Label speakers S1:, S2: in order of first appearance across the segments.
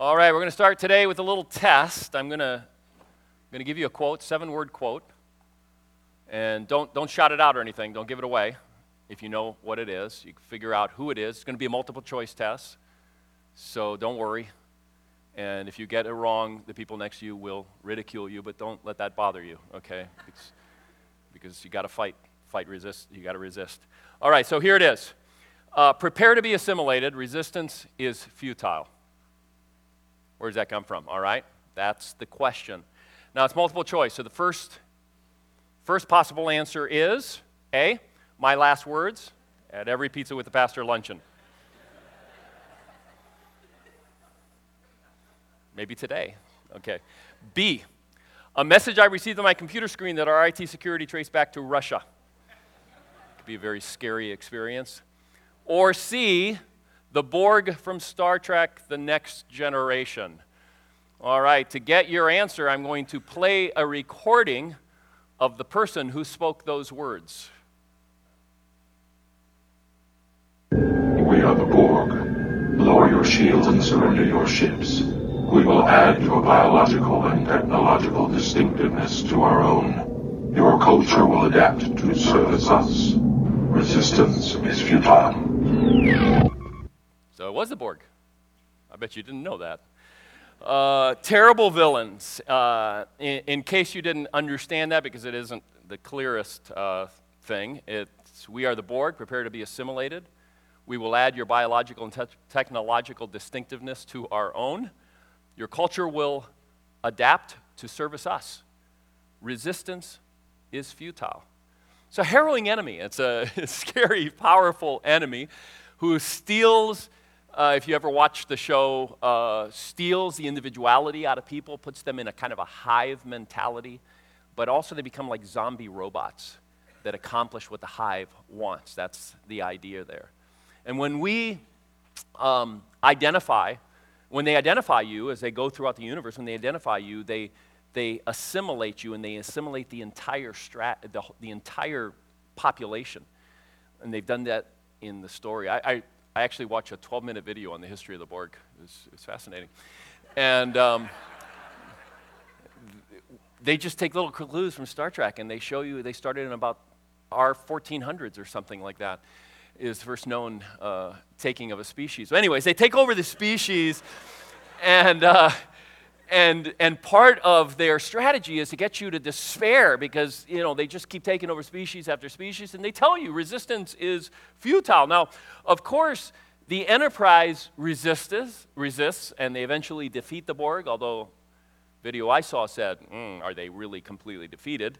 S1: All right, we're going to start today with a little test. I'm going to, going to give you a quote, seven word quote. And don't, don't shout it out or anything, don't give it away. If you know what it is, you can figure out who it is. It's going to be a multiple choice test, so don't worry. And if you get it wrong, the people next to you will ridicule you, but don't let that bother you, okay? It's, because you got to fight, fight, resist. You got to resist. All right, so here it is. Uh, prepare to be assimilated. Resistance is futile. Where does that come from? All right, that's the question. Now it's multiple choice. So the first, first possible answer is A, my last words at every pizza with the pastor luncheon. Maybe today. Okay. B, a message I received on my computer screen that our IT security traced back to Russia. Could be a very scary experience. Or C, the Borg from Star Trek The Next Generation. All right, to get your answer, I'm going to play a recording of the person who spoke those words.
S2: We are the Borg. Lower your shields and surrender your ships. We will add your biological and technological distinctiveness to our own. Your culture will adapt to service us. Resistance is futile.
S1: So it was the Borg. I bet you didn't know that. Uh, terrible villains. Uh, in, in, case you didn't understand that, because it isn't the clearest uh, thing, it's we are the Borg, prepare to be assimilated. We will add your biological and te- technological distinctiveness to our own. Your culture will adapt to service us. Resistance is futile. It's a harrowing enemy. It's a scary, powerful enemy who steals, uh, if you ever watch the show, uh, steals the individuality out of people, puts them in a kind of a hive mentality, but also they become like zombie robots that accomplish what the hive wants. That's the idea there. And when we um, identify when they identify you, as they go throughout the universe, when they identify you, they, they assimilate you and they assimilate the entire, strat, the, the entire population. And they've done that in the story. I, I, I actually watched a 12 minute video on the history of the Borg. It's, fascinating. And um, they just take little clues from Star Trek and they show you, they started in about our 1400s or something like that is the first known uh, taking of a species. But anyways, they take over the species, and, uh, and, and part of their strategy is to get you to despair because, you know, they just keep taking over species after species, and they tell you resistance is futile. Now, of course, the Enterprise resists, resists and they eventually defeat the Borg, although video I saw said, mm, are they really completely defeated?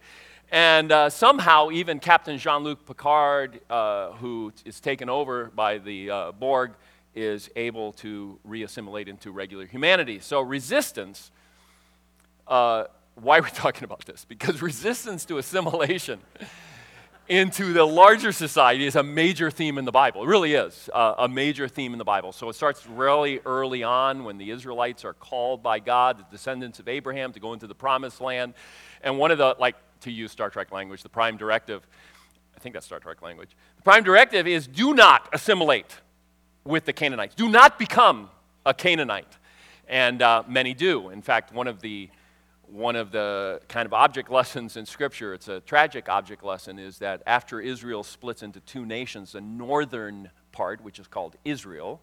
S1: And uh, somehow, even Captain Jean Luc Picard, uh, who is taken over by the uh, Borg, is able to reassimilate into regular humanity. So, resistance, uh, why are we talking about this? Because resistance to assimilation into the larger society is a major theme in the Bible. It really is uh, a major theme in the Bible. So, it starts really early on when the Israelites are called by God, the descendants of Abraham, to go into the promised land. And one of the, like, to use Star Trek language, the prime directive, I think that's Star Trek language. The prime directive is do not assimilate with the Canaanites. Do not become a Canaanite. And uh, many do. In fact, one of the one of the kind of object lessons in Scripture, it's a tragic object lesson, is that after Israel splits into two nations, the northern part, which is called Israel,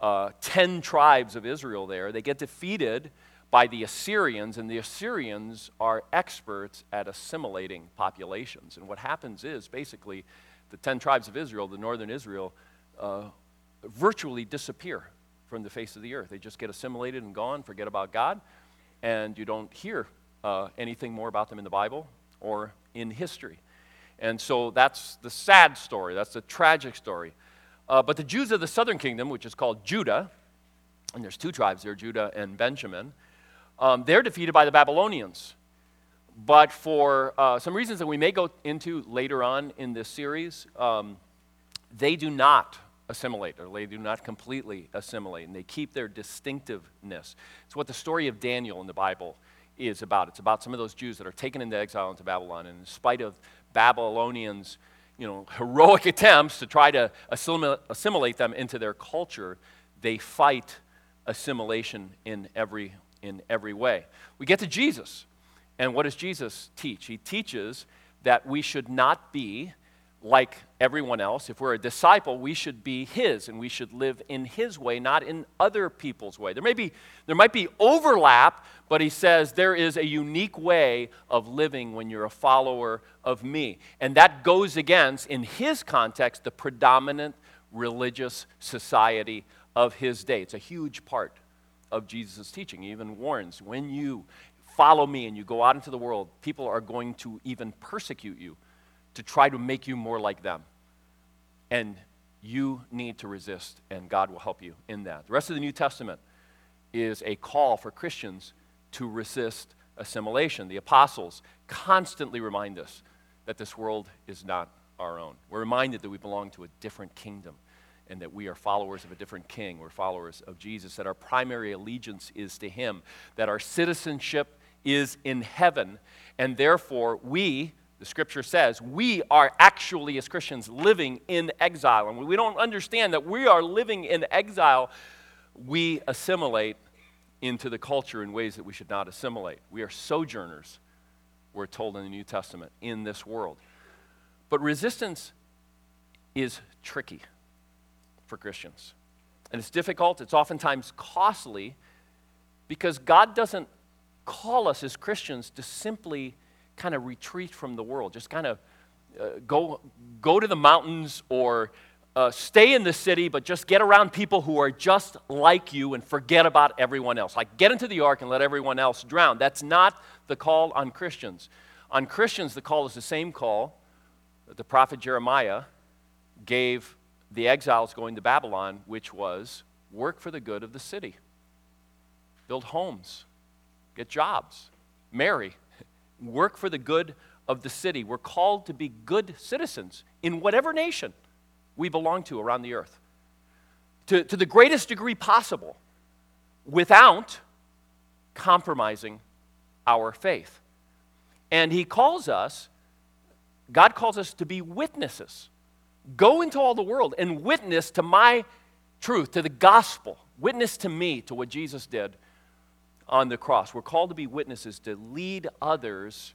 S1: uh, 10 tribes of Israel there, they get defeated by the Assyrians, and the Assyrians are experts at assimilating populations. And what happens is basically the 10 tribes of Israel, the northern Israel, uh, virtually disappear from the face of the earth. They just get assimilated and gone, forget about God, and you don't hear uh, anything more about them in the Bible or in history. And so that's the sad story, that's the tragic story. Uh, but the Jews of the southern kingdom, which is called Judah, and there's two tribes there, Judah and Benjamin, um, they're defeated by the Babylonians. But for uh, some reasons that we may go into later on in this series, um, they do not assimilate, or they do not completely assimilate, and they keep their distinctiveness. It's what the story of Daniel in the Bible is about. It's about some of those Jews that are taken into exile into Babylon, and in spite of Babylonians' you know, heroic attempts to try to assimilate them into their culture, they fight assimilation in every, in every way. We get to Jesus. And what does Jesus teach? He teaches that we should not be like everyone else. If we're a disciple, we should be his and we should live in his way, not in other people's way. There may be there might be overlap, but he says there is a unique way of living when you're a follower of me. And that goes against in his context the predominant religious society of his day. It's a huge part of Jesus' teaching. He even warns when you follow me and you go out into the world, people are going to even persecute you to try to make you more like them. And you need to resist, and God will help you in that. The rest of the New Testament is a call for Christians to resist assimilation. The apostles constantly remind us that this world is not our own. We're reminded that we belong to a different kingdom and that we are followers of a different king. We're followers of Jesus, that our primary allegiance is to him, that our citizenship is in heaven, and therefore we the scripture says we are actually, as Christians, living in exile. And when we don't understand that we are living in exile, we assimilate into the culture in ways that we should not assimilate. We are sojourners, we're told in the New Testament, in this world. But resistance is tricky for Christians. And it's difficult, it's oftentimes costly, because God doesn't call us as Christians to simply kind of retreat from the world, just kind of uh, go, go to the mountains or uh, stay in the city, but just get around people who are just like you and forget about everyone else. Like get into the ark and let everyone else drown. That's not the call on Christians. On Christians, the call is the same call that the prophet Jeremiah gave the exiles going to Babylon, which was work for the good of the city, build homes, get jobs, marry, work for the good of the city. We're called to be good citizens in whatever nation we belong to around the earth to, to the greatest degree possible without compromising our faith. And he calls us, God calls us to be witnesses. Go into all the world and witness to my truth, to the gospel. Witness to me, to what Jesus did on the cross. We're called to be witnesses to lead others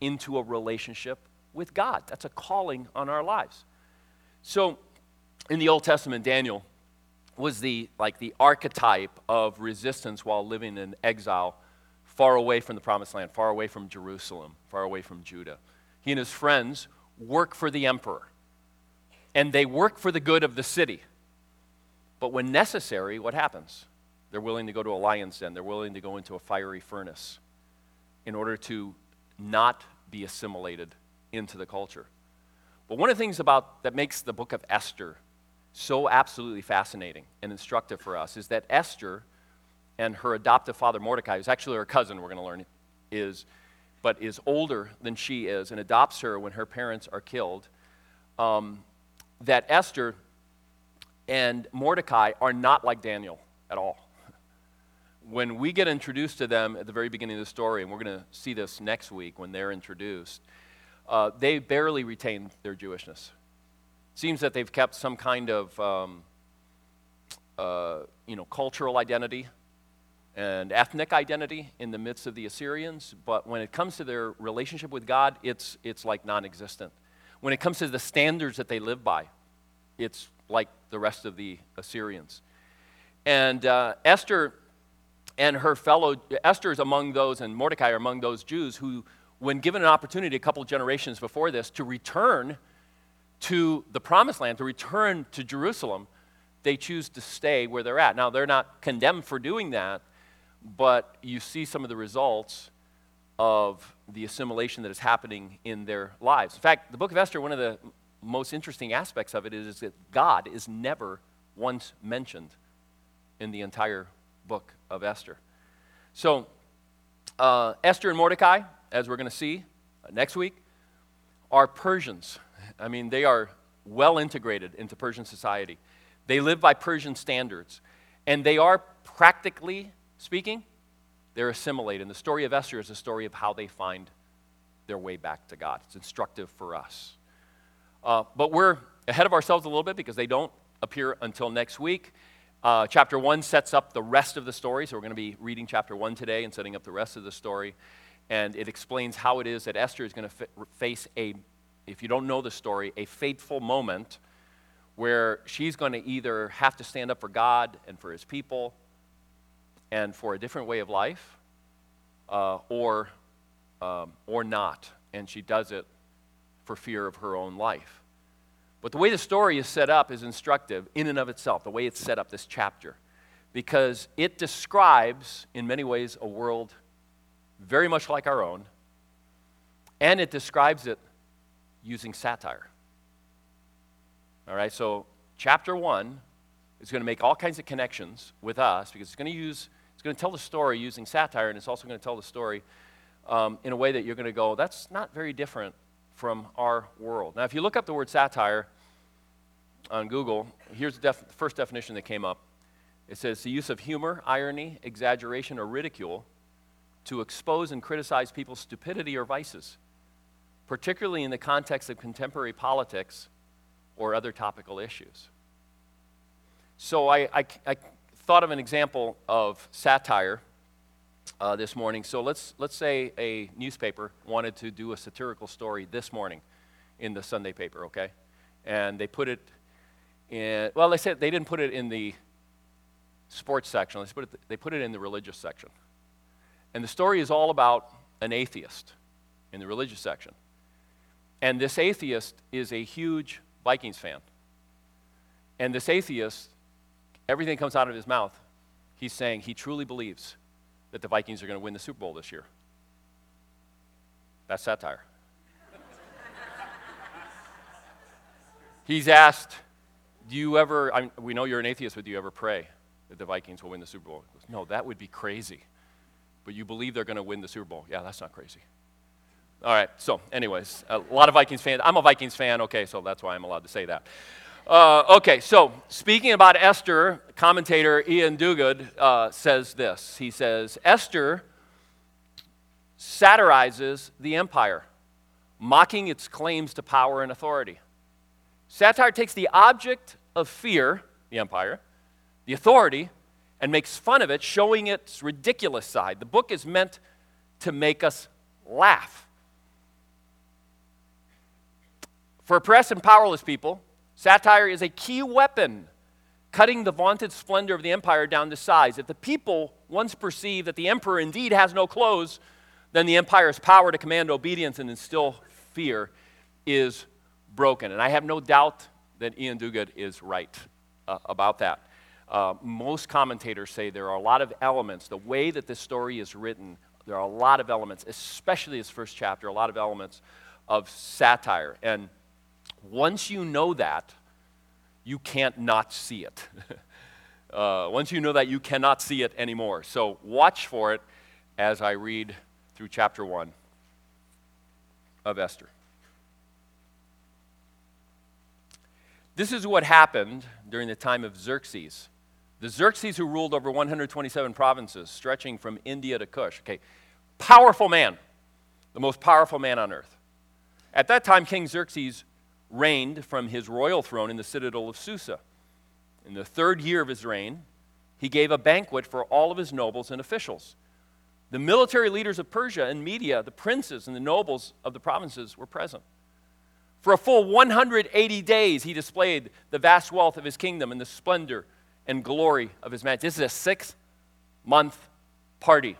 S1: into a relationship with God. That's a calling on our lives. So, in the Old Testament, Daniel was the like the archetype of resistance while living in exile far away from the promised land, far away from Jerusalem, far away from Judah. He and his friends work for the emperor. And they work for the good of the city. But when necessary, what happens? They're willing to go to a lion's den. They're willing to go into a fiery furnace in order to not be assimilated into the culture. But one of the things about that makes the book of Esther so absolutely fascinating and instructive for us is that Esther and her adoptive father Mordecai, who's actually her cousin, we're going to learn, is but is older than she is and adopts her when her parents are killed. Um, that Esther and Mordecai are not like Daniel at all when we get introduced to them at the very beginning of the story, and we're going to see this next week when they're introduced, uh, they barely retain their Jewishness. Seems that they've kept some kind of um, uh, you know, cultural identity and ethnic identity in the midst of the Assyrians, but when it comes to their relationship with God, it's, it's like non existent. When it comes to the standards that they live by, it's like the rest of the Assyrians. And uh, Esther and her fellow, Esther is among those, and Mordecai are among those Jews who, when given an opportunity a couple generations before this to return to the promised land, to return to Jerusalem, they choose to stay where they're at. Now, they're not condemned for doing that, but you see some of the results of the assimilation that is happening in their lives. In fact, the book of Esther, one of the most interesting aspects of it is that God is never once mentioned in the entire book of Esther. So, uh, Esther and Mordecai, as we're going to see uh, next week, are Persians. I mean, they are well integrated into Persian society. They live by Persian standards. And they are, practically speaking, they're assimilated. And the story of Esther is a story of how they find their way back to God. It's instructive for us. Uh, but we're ahead of ourselves a little bit because they don't appear until next week. Uh, chapter 1 sets up the rest of the story, so we're going to be reading chapter 1 today and setting up the rest of the story. And it explains how it is that Esther is going to f- face a, if you don't know the story, a fateful moment where she's going to either have to stand up for God and for his people and for a different way of life, uh, or, um, or not. And she does it for fear of her own life. But the way the story is set up is instructive in and of itself, the way it's set up, this chapter, because it describes, in many ways, a world very much like our own, and it describes it using satire. All right, so chapter one is going to make all kinds of connections with us because it's going to use, it's going to tell the story using satire, and it's also going to tell the story um, in a way that you're going to go, that's not very different from our world. Now, if you look up the word satire on Google, here's the def- first definition that came up. It says the use of humor, irony, exaggeration, or ridicule to expose and criticize people's stupidity or vices, particularly in the context of contemporary politics or other topical issues. So I, I, I thought of an example of satire uh, this morning. So let's, let's say a newspaper wanted to do a satirical story this morning in the Sunday paper, okay? And they put it well, they said they didn't put it in the sports section, they put it, they put it in the religious section. And the story is all about an atheist in the religious section. And this atheist is a huge Vikings fan. And this atheist, everything comes out of his mouth. He's saying he truly believes that the Vikings are going to win the Super Bowl this year. That's satire. He's asked, Do you ever, I we know you're an atheist, but do you ever pray that the Vikings will win the Super Bowl? Goes, no, that would be crazy. But you believe they're going to win the Super Bowl. Yeah, that's not crazy. All right, so, anyways, a lot of Vikings fans. I'm a Vikings fan, okay, so that's why I'm allowed to say that. Uh, okay, so speaking about Esther, commentator Iain Duguid uh, says this. He says, Esther satirizes the empire, mocking its claims to power and authority. Satire takes the object of fear, the empire, the authority, and makes fun of it, showing its ridiculous side. The book is meant to make us laugh. For oppressed and powerless people, satire is a key weapon, cutting the vaunted splendor of the empire down to size. If the people once perceive that the emperor indeed has no clothes, then the empire's power to command obedience and instill fear is broken. And I have no doubt that Iain Duguid is right uh, about that. Uh, most commentators say there are a lot of elements, the way that this story is written, there are a lot of elements, especially this first chapter, a lot of elements of satire. And once you know that, you can't not see it. uh, once you know that, you cannot see it anymore. So watch for it as I read through chapter 1 of Esther. This is what happened during the time of Xerxes. The Xerxes who ruled over 127 provinces, stretching from India to Cush. Okay, powerful man, the most powerful man on earth. At that time, King Xerxes reigned from his royal throne in the citadel of Susa. In the third year of his reign, he gave a banquet for all of his nobles and officials. The military leaders of Persia and Media, the princes and the nobles of the provinces were present. For a full 180 days, he displayed the vast wealth of his kingdom and the splendor and glory of his majesty. This is a six month party.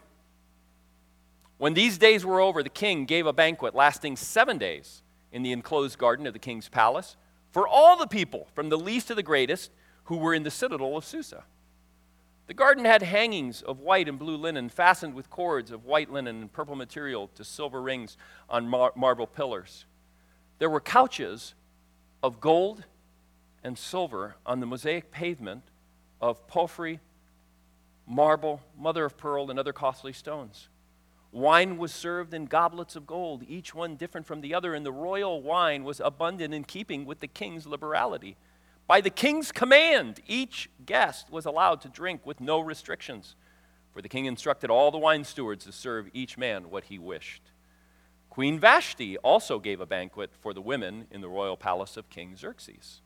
S1: When these days were over, the king gave a banquet lasting seven days in the enclosed garden of the king's palace for all the people, from the least to the greatest, who were in the citadel of Susa. The garden had hangings of white and blue linen, fastened with cords of white linen and purple material to silver rings on mar- marble pillars. There were couches of gold and silver on the mosaic pavement of porphyry, marble, mother of pearl, and other costly stones. Wine was served in goblets of gold, each one different from the other, and the royal wine was abundant in keeping with the king's liberality. By the king's command, each guest was allowed to drink with no restrictions, for the king instructed all the wine stewards to serve each man what he wished. Queen Vashti also gave a banquet for the women in the royal palace of King Xerxes.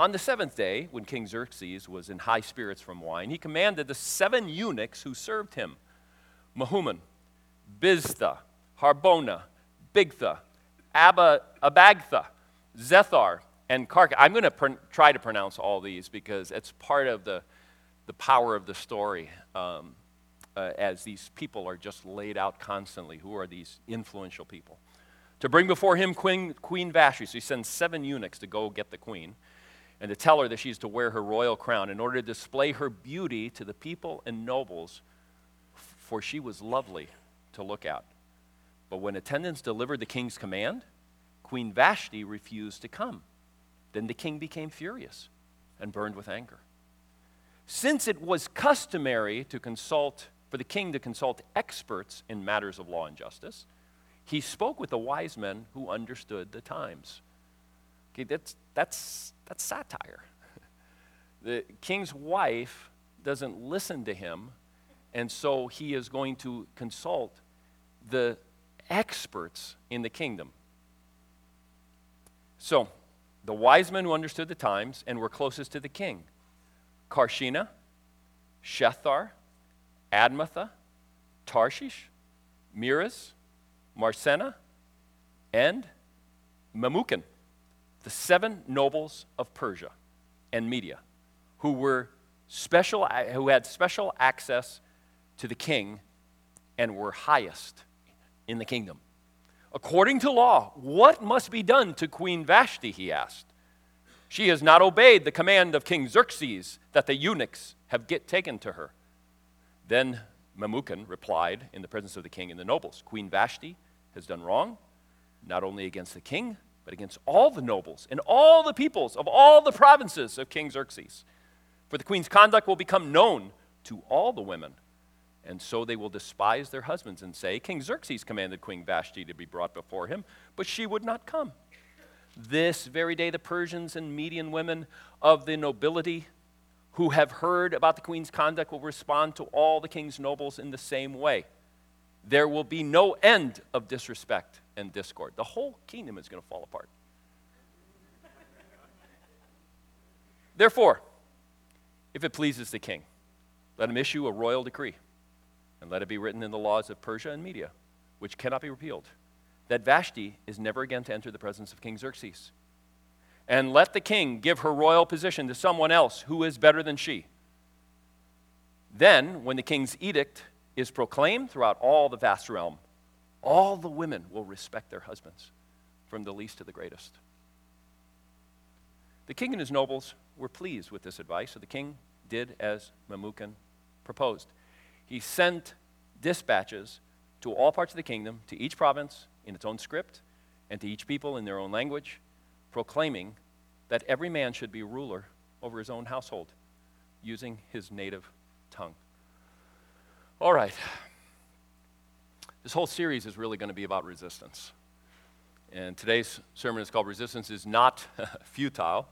S1: On the seventh day, when King Xerxes was in high spirits from wine, he commanded the seven eunuchs who served him Mehuman, Biztha, Harbona, Bigtha, Abba, Abagtha, Zethar, and Karka. I'm going to pr- try to pronounce all these because it's part of the, the power of the story um, uh, as these people are just laid out constantly. Who are these influential people? To bring before him Queen, queen Vashti. So he sends seven eunuchs to go get the queen and to tell her that she's to wear her royal crown in order to display her beauty to the people and nobles, for she was lovely to look at. But when attendants delivered the king's command, Queen Vashti refused to come. Then the king became furious and burned with anger. Since it was customary to consult, for the king to consult experts in matters of law and justice, he spoke with the wise men who understood the times. Okay, that's, that's, that's satire. The king's wife doesn't listen to him, and so he is going to consult the experts in the kingdom. So, the wise men who understood the times and were closest to the king Karshena, Shethar, Admatha, Tarshish, Meres, Marsena, and Memucan, the seven nobles of Persia and Media, who were special, who had special access to the king and were highest in the kingdom. According to law, what must be done to Queen Vashti? He asked. She has not obeyed the command of King Xerxes that the eunuchs have get taken to her. Then Memucan replied in the presence of the king and the nobles Queen Vashti has done wrong, not only against the king, but against all the nobles and all the peoples of all the provinces of King Xerxes. For the queen's conduct will become known to all the women and so they will despise their husbands and say, King Xerxes commanded Queen Vashti to be brought before him, but she would not come. This very day, the Persians and Median women of the nobility who have heard about the queen's conduct will respond to all the king's nobles in the same way. There will be no end of disrespect and discord. The whole kingdom is going to fall apart. Therefore, if it pleases the king, let him issue a royal decree and let it be written in the laws of Persia and Media, which cannot be repealed, that Vashti is never again to enter the presence of King Xerxes. And let the king give her royal position to someone else who is better than she. Then, when the king's edict is proclaimed throughout all the vast realm, all the women will respect their husbands, from the least to the greatest. The king and his nobles were pleased with this advice, so the king did as Memucan proposed he sent dispatches to all parts of the kingdom, to each province in its own script, and to each people in their own language, proclaiming that every man should be ruler over his own household, using his native tongue. All right. This whole series is really going to be about resistance. And today's sermon is called Resistance is Not Futile.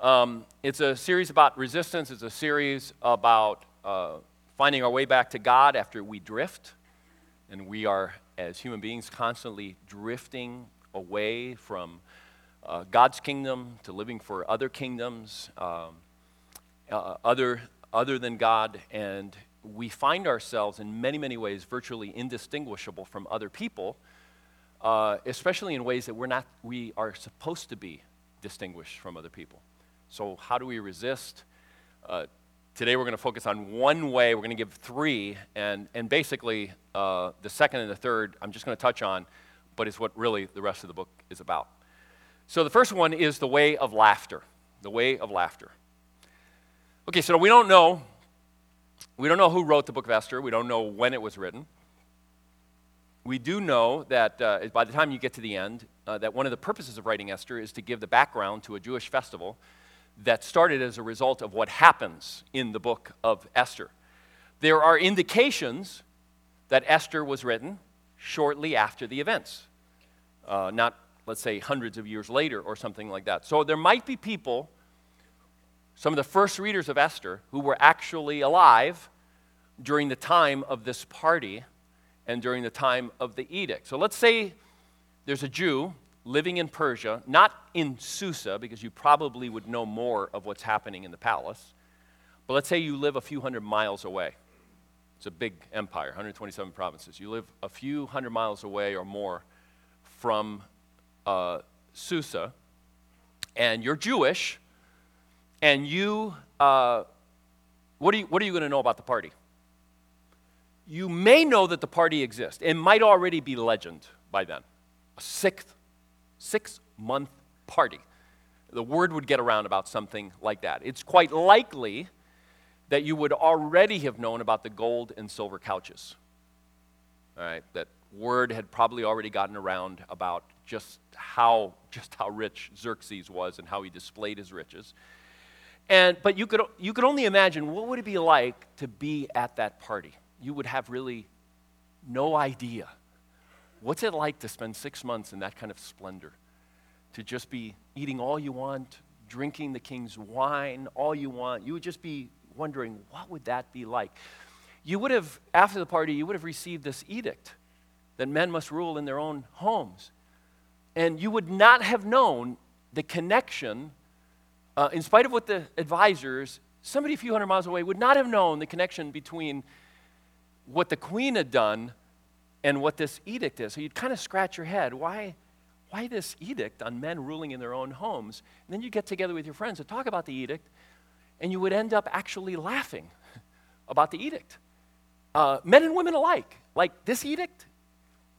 S1: Um, it's a series about resistance, it's a series about uh, finding our way back to God after we drift. And we are, as human beings, constantly drifting away from uh, God's kingdom to living for other kingdoms, um, uh, other, other than God. And we find ourselves in many, many ways virtually indistinguishable from other people, uh, especially in ways that we're not, we are supposed to be distinguished from other people. So, how do we resist? Uh, Today we're going to focus on one way. We're going to give three, and, and basically uh, the second and the third I'm just going to touch on, but it's what really the rest of the book is about. So the first one is the way of laughter. The way of laughter. Okay, so we don't know. We don't know who wrote the book of Esther. We don't know when it was written. We do know that uh, by the time you get to the end, uh, that one of the purposes of writing Esther is to give the background to a Jewish festival that started as a result of what happens in the book of Esther. There are indications that Esther was written shortly after the events, uh, not, let's say, hundreds of years later or something like that. So there might be people, some of the first readers of Esther, who were actually alive during the time of this party and during the time of the edict. So let's say there's a Jew living in Persia, not in Susa, because you probably would know more of what's happening in the palace, but let's say you live a few hundred miles away. It's a big empire, 127 provinces. You live a few hundred miles away or more from uh, Susa, and you're Jewish, and you, uh, what, are you what are you going to know about the party? You may know that the party exists. It might already be legend by then. A sixth, six month party. The word would get around about something like that. It's quite likely that you would already have known about the gold and silver couches. All right, that word had probably already gotten around about just how, just how rich Xerxes was and how he displayed his riches. And, but you could, you could only imagine what would it be like to be at that party? You would have really no idea. What's it like to spend six months in that kind of splendor? To just be eating all you want, drinking the king's wine, all you want. You would just be wondering, what would that be like? You would have, after the party, you would have received this edict that men must rule in their own homes. And you would not have known the connection, uh, in spite of what the advisors, somebody a few hundred miles away, would not have known the connection between what the queen had done and what this edict is. So you'd kind of scratch your head. Why, why this edict on men ruling in their own homes? And then you get together with your friends to talk about the edict, and you would end up actually laughing about the edict. Uh, men and women alike. Like, this edict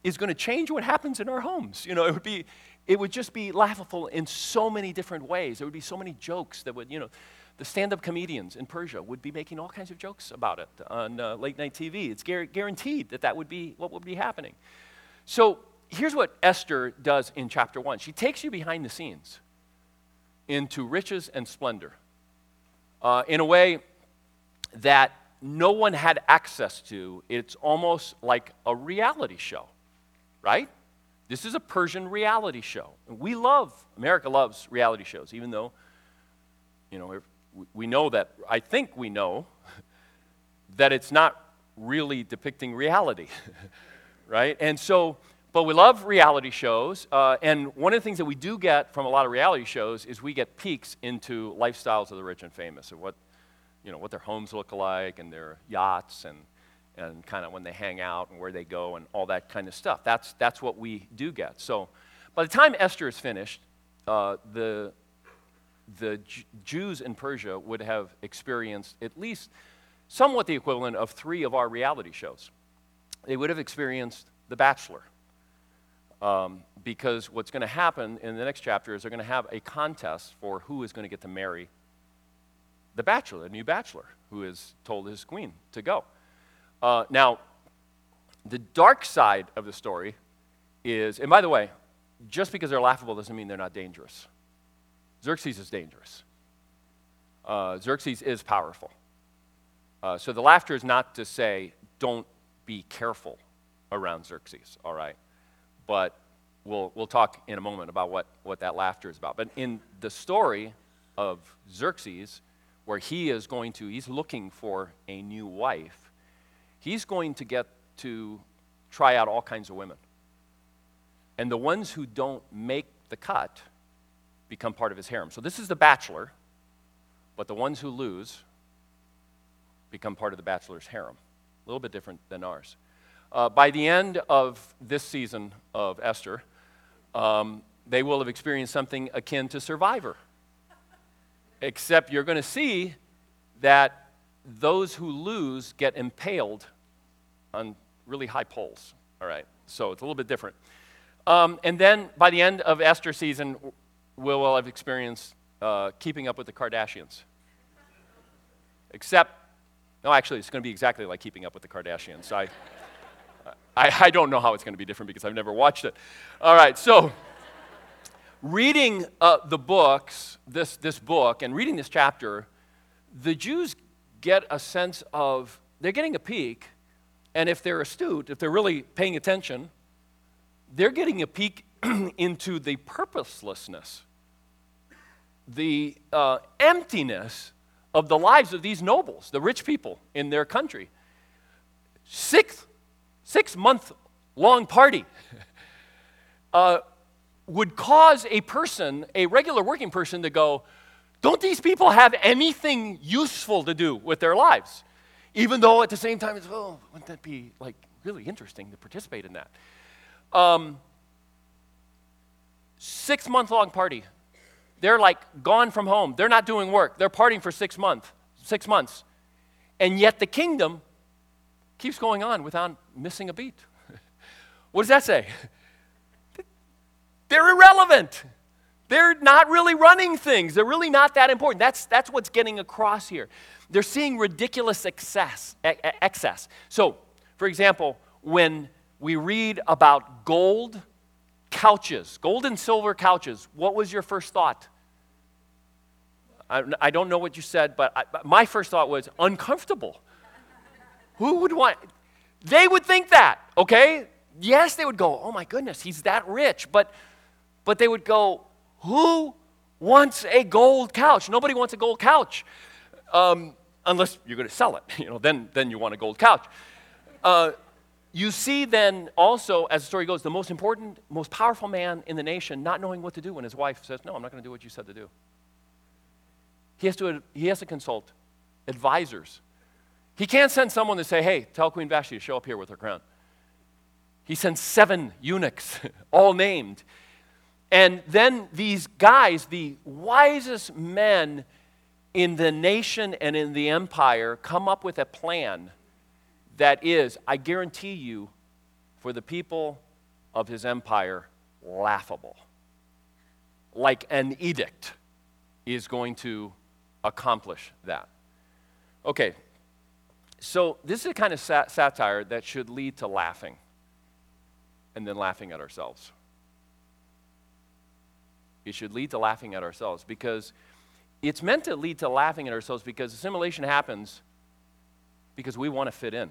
S1: is going to change what happens in our homes. You know, it would be, it would just be laughable in so many different ways. There would be so many jokes that would, you know, the stand-up comedians in Persia would be making all kinds of jokes about it on uh, late night TV. It's gar- guaranteed that that would be what would be happening. So here's what Esther does in chapter one. She takes you behind the scenes into riches and splendor uh, in a way that no one had access to. It's almost like a reality show, right? This is a Persian reality show. And we love, America loves reality shows, even though, you know, we know that, I think we know that it's not really depicting reality, right? And so, but we love reality shows. Uh, and one of the things that we do get from a lot of reality shows is we get peeks into lifestyles of the rich and famous and what, you know, what their homes look like and their yachts and, and kind of when they hang out and where they go and all that kind of stuff. That's, that's what we do get. So by the time Esther is finished, uh, the, the J- Jews in Persia would have experienced at least somewhat the equivalent of three of our reality shows. They would have experienced The Bachelor um, because what's going to happen in the next chapter is they're going to have a contest for who is going to get to marry the bachelor, the new bachelor, who has told his queen to go. Uh, now, the dark side of the story is, and by the way, just because they're laughable doesn't mean they're not dangerous. Xerxes is dangerous. Uh, Xerxes is powerful. Uh, so the laughter is not to say, don't be careful around Xerxes, all right? but we'll, we'll talk in a moment about what, what that laughter is about. But in the story of Xerxes, where he is going to, he's looking for a new wife, he's going to get to try out all kinds of women. And the ones who don't make the cut become part of his harem. So this is the bachelor, but the ones who lose become part of the bachelor's harem. A little bit different than ours. Uh, by the end of this season of Esther, um, they will have experienced something akin to Survivor. Except you're going to see that those who lose get impaled on really high poles. All right, so it's a little bit different. Um, and then by the end of Esther season, we will have experienced uh, keeping up with the Kardashians. Except, no, actually, it's going to be exactly like keeping up with the Kardashians. I, I, I don't know how it's going to be different because I've never watched it. All right, so reading uh, the books, this, this book, and reading this chapter, the Jews get a sense of, they're getting a peek, and if they're astute, if they're really paying attention, they're getting a peek into the purposelessness, the uh, emptiness of the lives of these nobles, the rich people in their country. Six, six month long party. Uh, would cause a person, a regular working person, to go, Don't these people have anything useful to do with their lives? Even though at the same time, it's, oh, wouldn't that be like really interesting to participate in that? Um, six month long party. They're like gone from home. They're not doing work. They're partying for six months. Six months. And yet the kingdom keeps going on without missing a beat. what does that say? They're irrelevant. They're not really running things. They're really not that important. That's, that's what's getting across here. They're seeing ridiculous excess, excess. So, for example, when we read about gold couches, gold and silver couches, what was your first thought? I, I don't know what you said, but I, my first thought was uncomfortable. Who would want? They would think that, okay? Yes, they would go, oh my goodness, he's that rich. But, but they would go, who wants a gold couch? Nobody wants a gold couch. Um, unless you're going to sell it. You know, then, then you want a gold couch. Uh, you see then also, as the story goes, the most important, most powerful man in the nation not knowing what to do when his wife says, no, I'm not going to do what you said to do. He has to, he has to consult advisors. He can't send someone to say, hey, tell Queen Vashti to show up here with her crown. He sends seven eunuchs, all named. And then these guys, the wisest men in the nation and in the empire, come up with a plan that is, I guarantee you, for the people of his empire, laughable. Like an edict is going to accomplish that. Okay, so this is a kind of sat- satire that should lead to laughing and then laughing at ourselves. It should lead to laughing at ourselves because it's meant to lead to laughing at ourselves because assimilation happens because we want to fit in.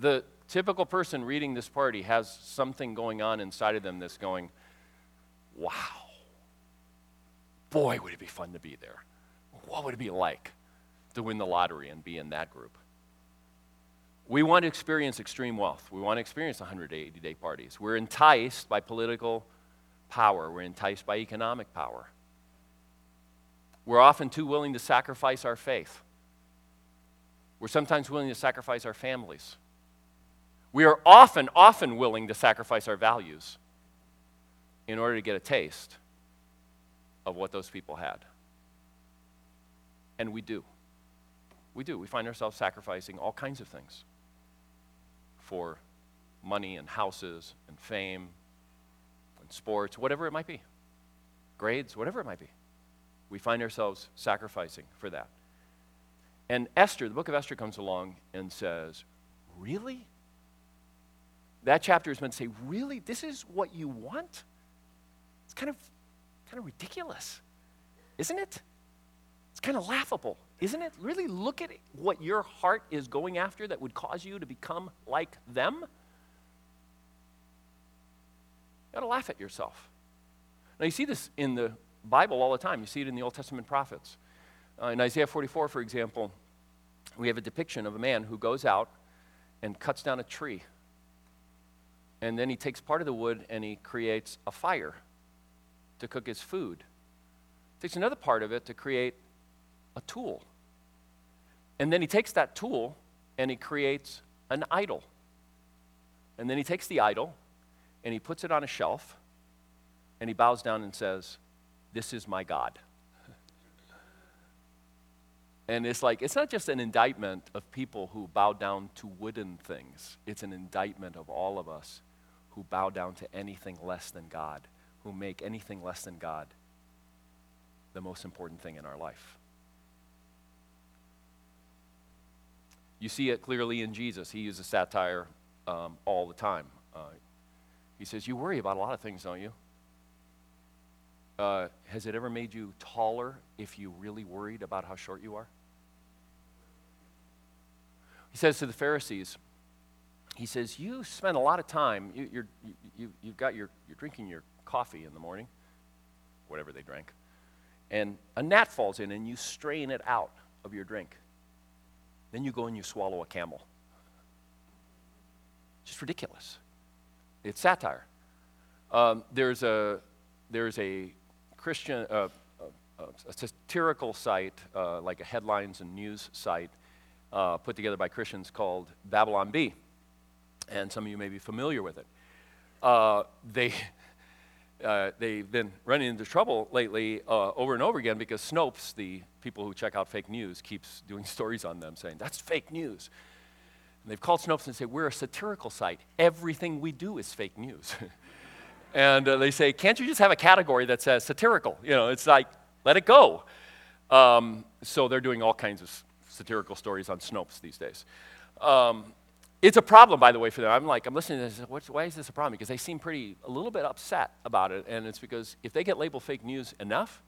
S1: The typical person reading this party has something going on inside of them that's going, wow, boy, would it be fun to be there. What would it be like to win the lottery and be in that group? We want to experience extreme wealth. We want to experience 180 day parties. We're enticed by political power, we're enticed by economic power. We're often too willing to sacrifice our faith. We're sometimes willing to sacrifice our families. We are often, often willing to sacrifice our values in order to get a taste of what those people had. And we do. We do. We find ourselves sacrificing all kinds of things for money and houses and fame and sports, whatever it might be, grades, whatever it might be. We find ourselves sacrificing for that. And Esther, the book of Esther comes along and says, Really? That chapter is meant to say, Really? This is what you want? It's kind of, kind of ridiculous, isn't it? It's kind of laughable, isn't it? Really look at what your heart is going after that would cause you to become like them. You got to laugh at yourself. Now, you see this in the Bible all the time. You see it in the Old Testament prophets. Uh, in Isaiah 44, for example, we have a depiction of a man who goes out and cuts down a tree. And then he takes part of the wood and he creates a fire to cook his food. Takes another part of it to create a tool. And then he takes that tool and he creates an idol. And then he takes the idol and he puts it on a shelf and he bows down and says, This is my God. and it's like, it's not just an indictment of people who bow down to wooden things, it's an indictment of all of us who bow down to anything less than God, who make anything less than God the most important thing in our life. You see it clearly in Jesus. He uses satire um, all the time. Uh, he says, You worry about a lot of things, don't you? Uh, has it ever made you taller if you really worried about how short you are? He says to the Pharisees, he says, You spend a lot of time, you, you're, you, you've got your, you're drinking your coffee in the morning, whatever they drank, and a gnat falls in and you strain it out of your drink. Then you go and you swallow a camel. Just ridiculous. It's satire. Um, there's a there's a Christian uh, a, a satirical site uh, like a headlines and news site uh, put together by Christians called Babylon Bee, and some of you may be familiar with it. Uh, they uh, they've been running into trouble lately uh, over and over again because Snopes, the people who check out fake news, keeps doing stories on them saying, that's fake news. And they've called Snopes and say, we're a satirical site. Everything we do is fake news. and uh, they say, can't you just have a category that says satirical? You know, it's like, let it go. Um, so they're doing all kinds of satirical stories on Snopes these days. Um, it's a problem, by the way, for them. I'm like, I'm listening to this. What's, why is this a problem? Because they seem pretty, a little bit upset about it. And it's because if they get labeled fake news enough,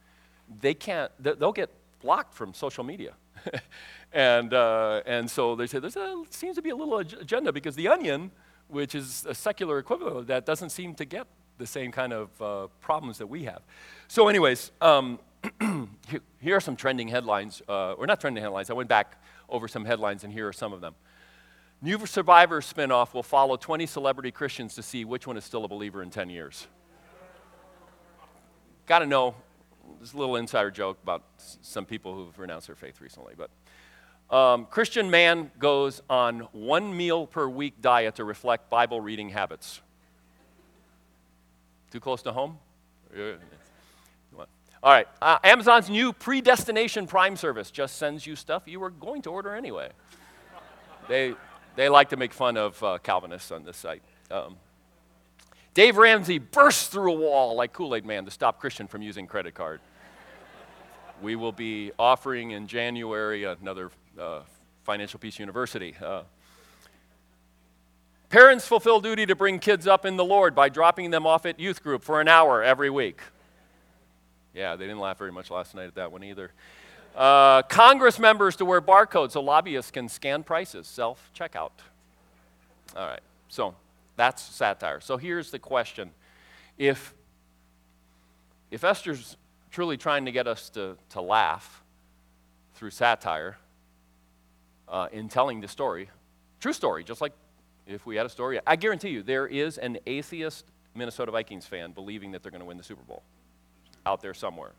S1: they can't, they'll get blocked from social media. and, uh, and so they say, there seems to be a little agenda because The Onion, which is a secular equivalent of that, doesn't seem to get the same kind of uh, problems that we have. So, anyways, um, here are some trending headlines, uh, or not trending headlines. I went back over some headlines, and here are some of them. New Survivor spinoff will follow 20 celebrity Christians to see which one is still a believer in 10 years. Got to know, there's a little insider joke about some people who've renounced their faith recently, but um, Christian man goes on one meal per week diet to reflect Bible reading habits. Too close to home? All right, uh, Amazon's new predestination prime service just sends you stuff you were going to order anyway. They, they like to make fun of uh, Calvinists on this site. Um, Dave Ramsey bursts through a wall like Kool Aid Man to stop Christian from using credit card. we will be offering in January another uh, Financial Peace University. Uh, parents fulfill duty to bring kids up in the Lord by dropping them off at youth group for an hour every week. Yeah, they didn't laugh very much last night at that one either. Uh, Congress members to wear barcodes so lobbyists can scan prices, self checkout. All right, so that's satire. So here's the question if, if Esther's truly trying to get us to, to laugh through satire uh, in telling the story, true story, just like if we had a story, I guarantee you there is an atheist Minnesota Vikings fan believing that they're going to win the Super Bowl out there somewhere.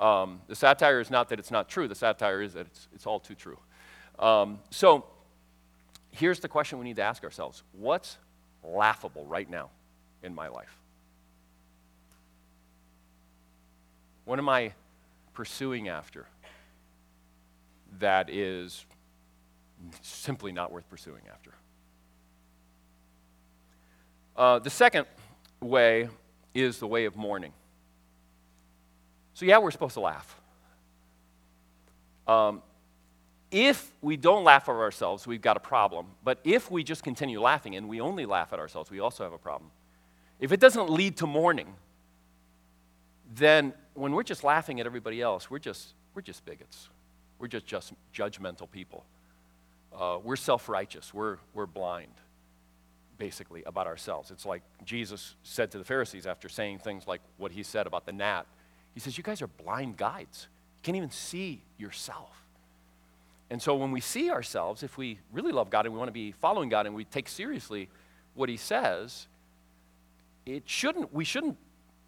S1: Um, the satire is not that it's not true, the satire is that it's, it's all too true. Um, so here's the question we need to ask ourselves What's laughable right now in my life? What am I pursuing after that is simply not worth pursuing after? Uh, the second way is the way of mourning. So, yeah, we're supposed to laugh. Um, if we don't laugh at ourselves, we've got a problem. But if we just continue laughing and we only laugh at ourselves, we also have a problem. If it doesn't lead to mourning, then when we're just laughing at everybody else, we're just, we're just bigots. We're just, just judgmental people. Uh, we're self righteous. We're, we're blind, basically, about ourselves. It's like Jesus said to the Pharisees after saying things like what he said about the gnat he says, You guys are blind guides. You can't even see yourself. And so when we see ourselves, if we really love God and we want to be following God and we take seriously what He says, it shouldn't, we shouldn't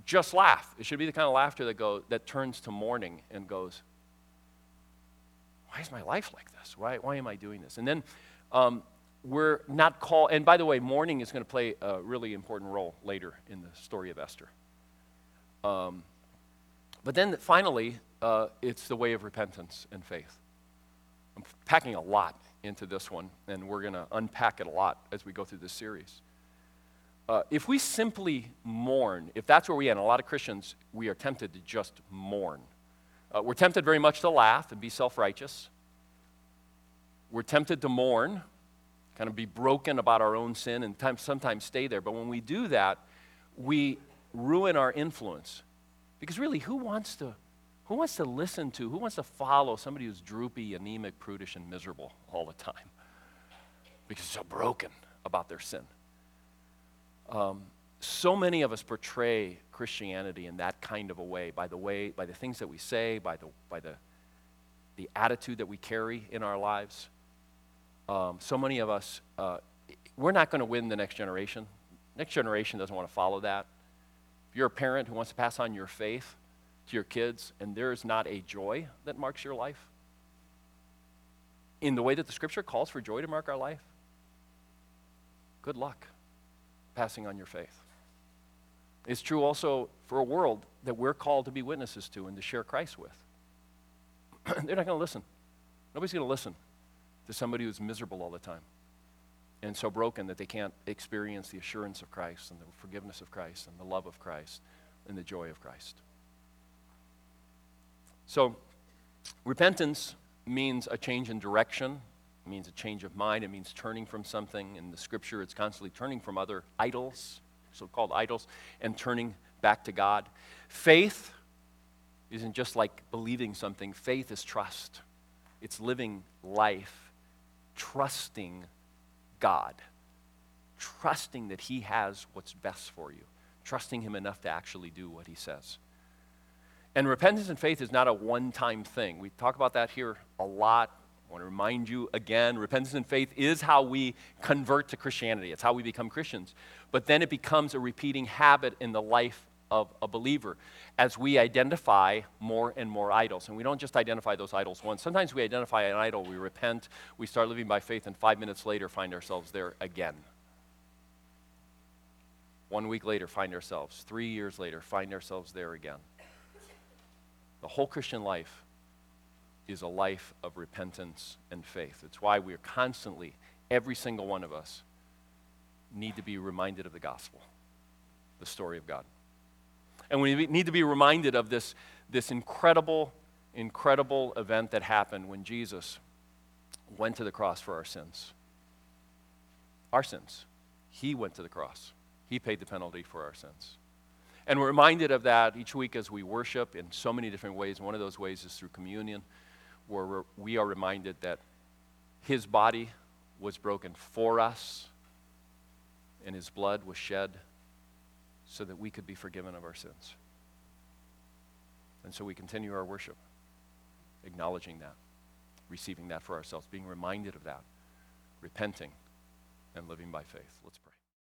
S1: just laugh. It should be the kind of laughter that, go, that turns to mourning and goes, Why is my life like this? Why, why am I doing this? And then um, we're not called, and by the way, mourning is going to play a really important role later in the story of Esther. Um, but then finally, uh, it's the way of repentance and faith. I'm packing a lot into this one, and we're going to unpack it a lot as we go through this series. Uh, if we simply mourn, if that's where we end, a lot of Christians, we are tempted to just mourn. Uh, we're tempted very much to laugh and be self righteous. We're tempted to mourn, kind of be broken about our own sin, and time, sometimes stay there. But when we do that, we ruin our influence because really, who wants to, who wants to listen to, who wants to follow somebody who's droopy, anemic, prudish, and miserable all the time? Because they're so broken about their sin. Um, so many of us portray Christianity in that kind of a way by the way, by the things that we say, by the, by the, the attitude that we carry in our lives. Um, so many of us, uh, we're not going to win the next generation. Next generation doesn't want to follow that. If you're a parent who wants to pass on your faith to your kids and there is not a joy that marks your life, in the way that the scripture calls for joy to mark our life, good luck passing on your faith. It's true also for a world that we're called to be witnesses to and to share Christ with. They're not going to listen. Nobody's going to listen to somebody who's miserable all the time and so broken that they can't experience the assurance of Christ and the forgiveness of Christ and the love of Christ and the joy of Christ. So, repentance means a change in direction, it means a change of mind, it means turning from something. In the scripture, it's constantly turning from other idols, so called idols, and turning back to God. Faith isn't just like believing something, faith is trust. It's living life, trusting God, trusting that He has what's best for you, trusting Him enough to actually do what He says. And repentance and faith is not a one time thing. We talk about that here a lot. I want to remind you again repentance and faith is how we convert to Christianity, it's how we become Christians. But then it becomes a repeating habit in the life of a believer as we identify more and more idols. And we don't just identify those idols once. Sometimes we identify an idol, we repent, we start living by faith, and five minutes later find ourselves there again. One week later, find ourselves. Three years later, find ourselves there again. The whole Christian life is a life of repentance and faith. It's why we're constantly, every single one of us, need to be reminded of the gospel, the story of God. And we need to be reminded of this, this incredible, incredible event that happened when Jesus went to the cross for our sins. Our sins. He went to the cross, He paid the penalty for our sins. And we're reminded of that each week as we worship in so many different ways. One of those ways is through communion, where we are reminded that His body was broken for us and His blood was shed so that we could be forgiven of our sins. And so we continue our worship, acknowledging that, receiving that for ourselves, being reminded of that, repenting, and living by faith. Let's pray.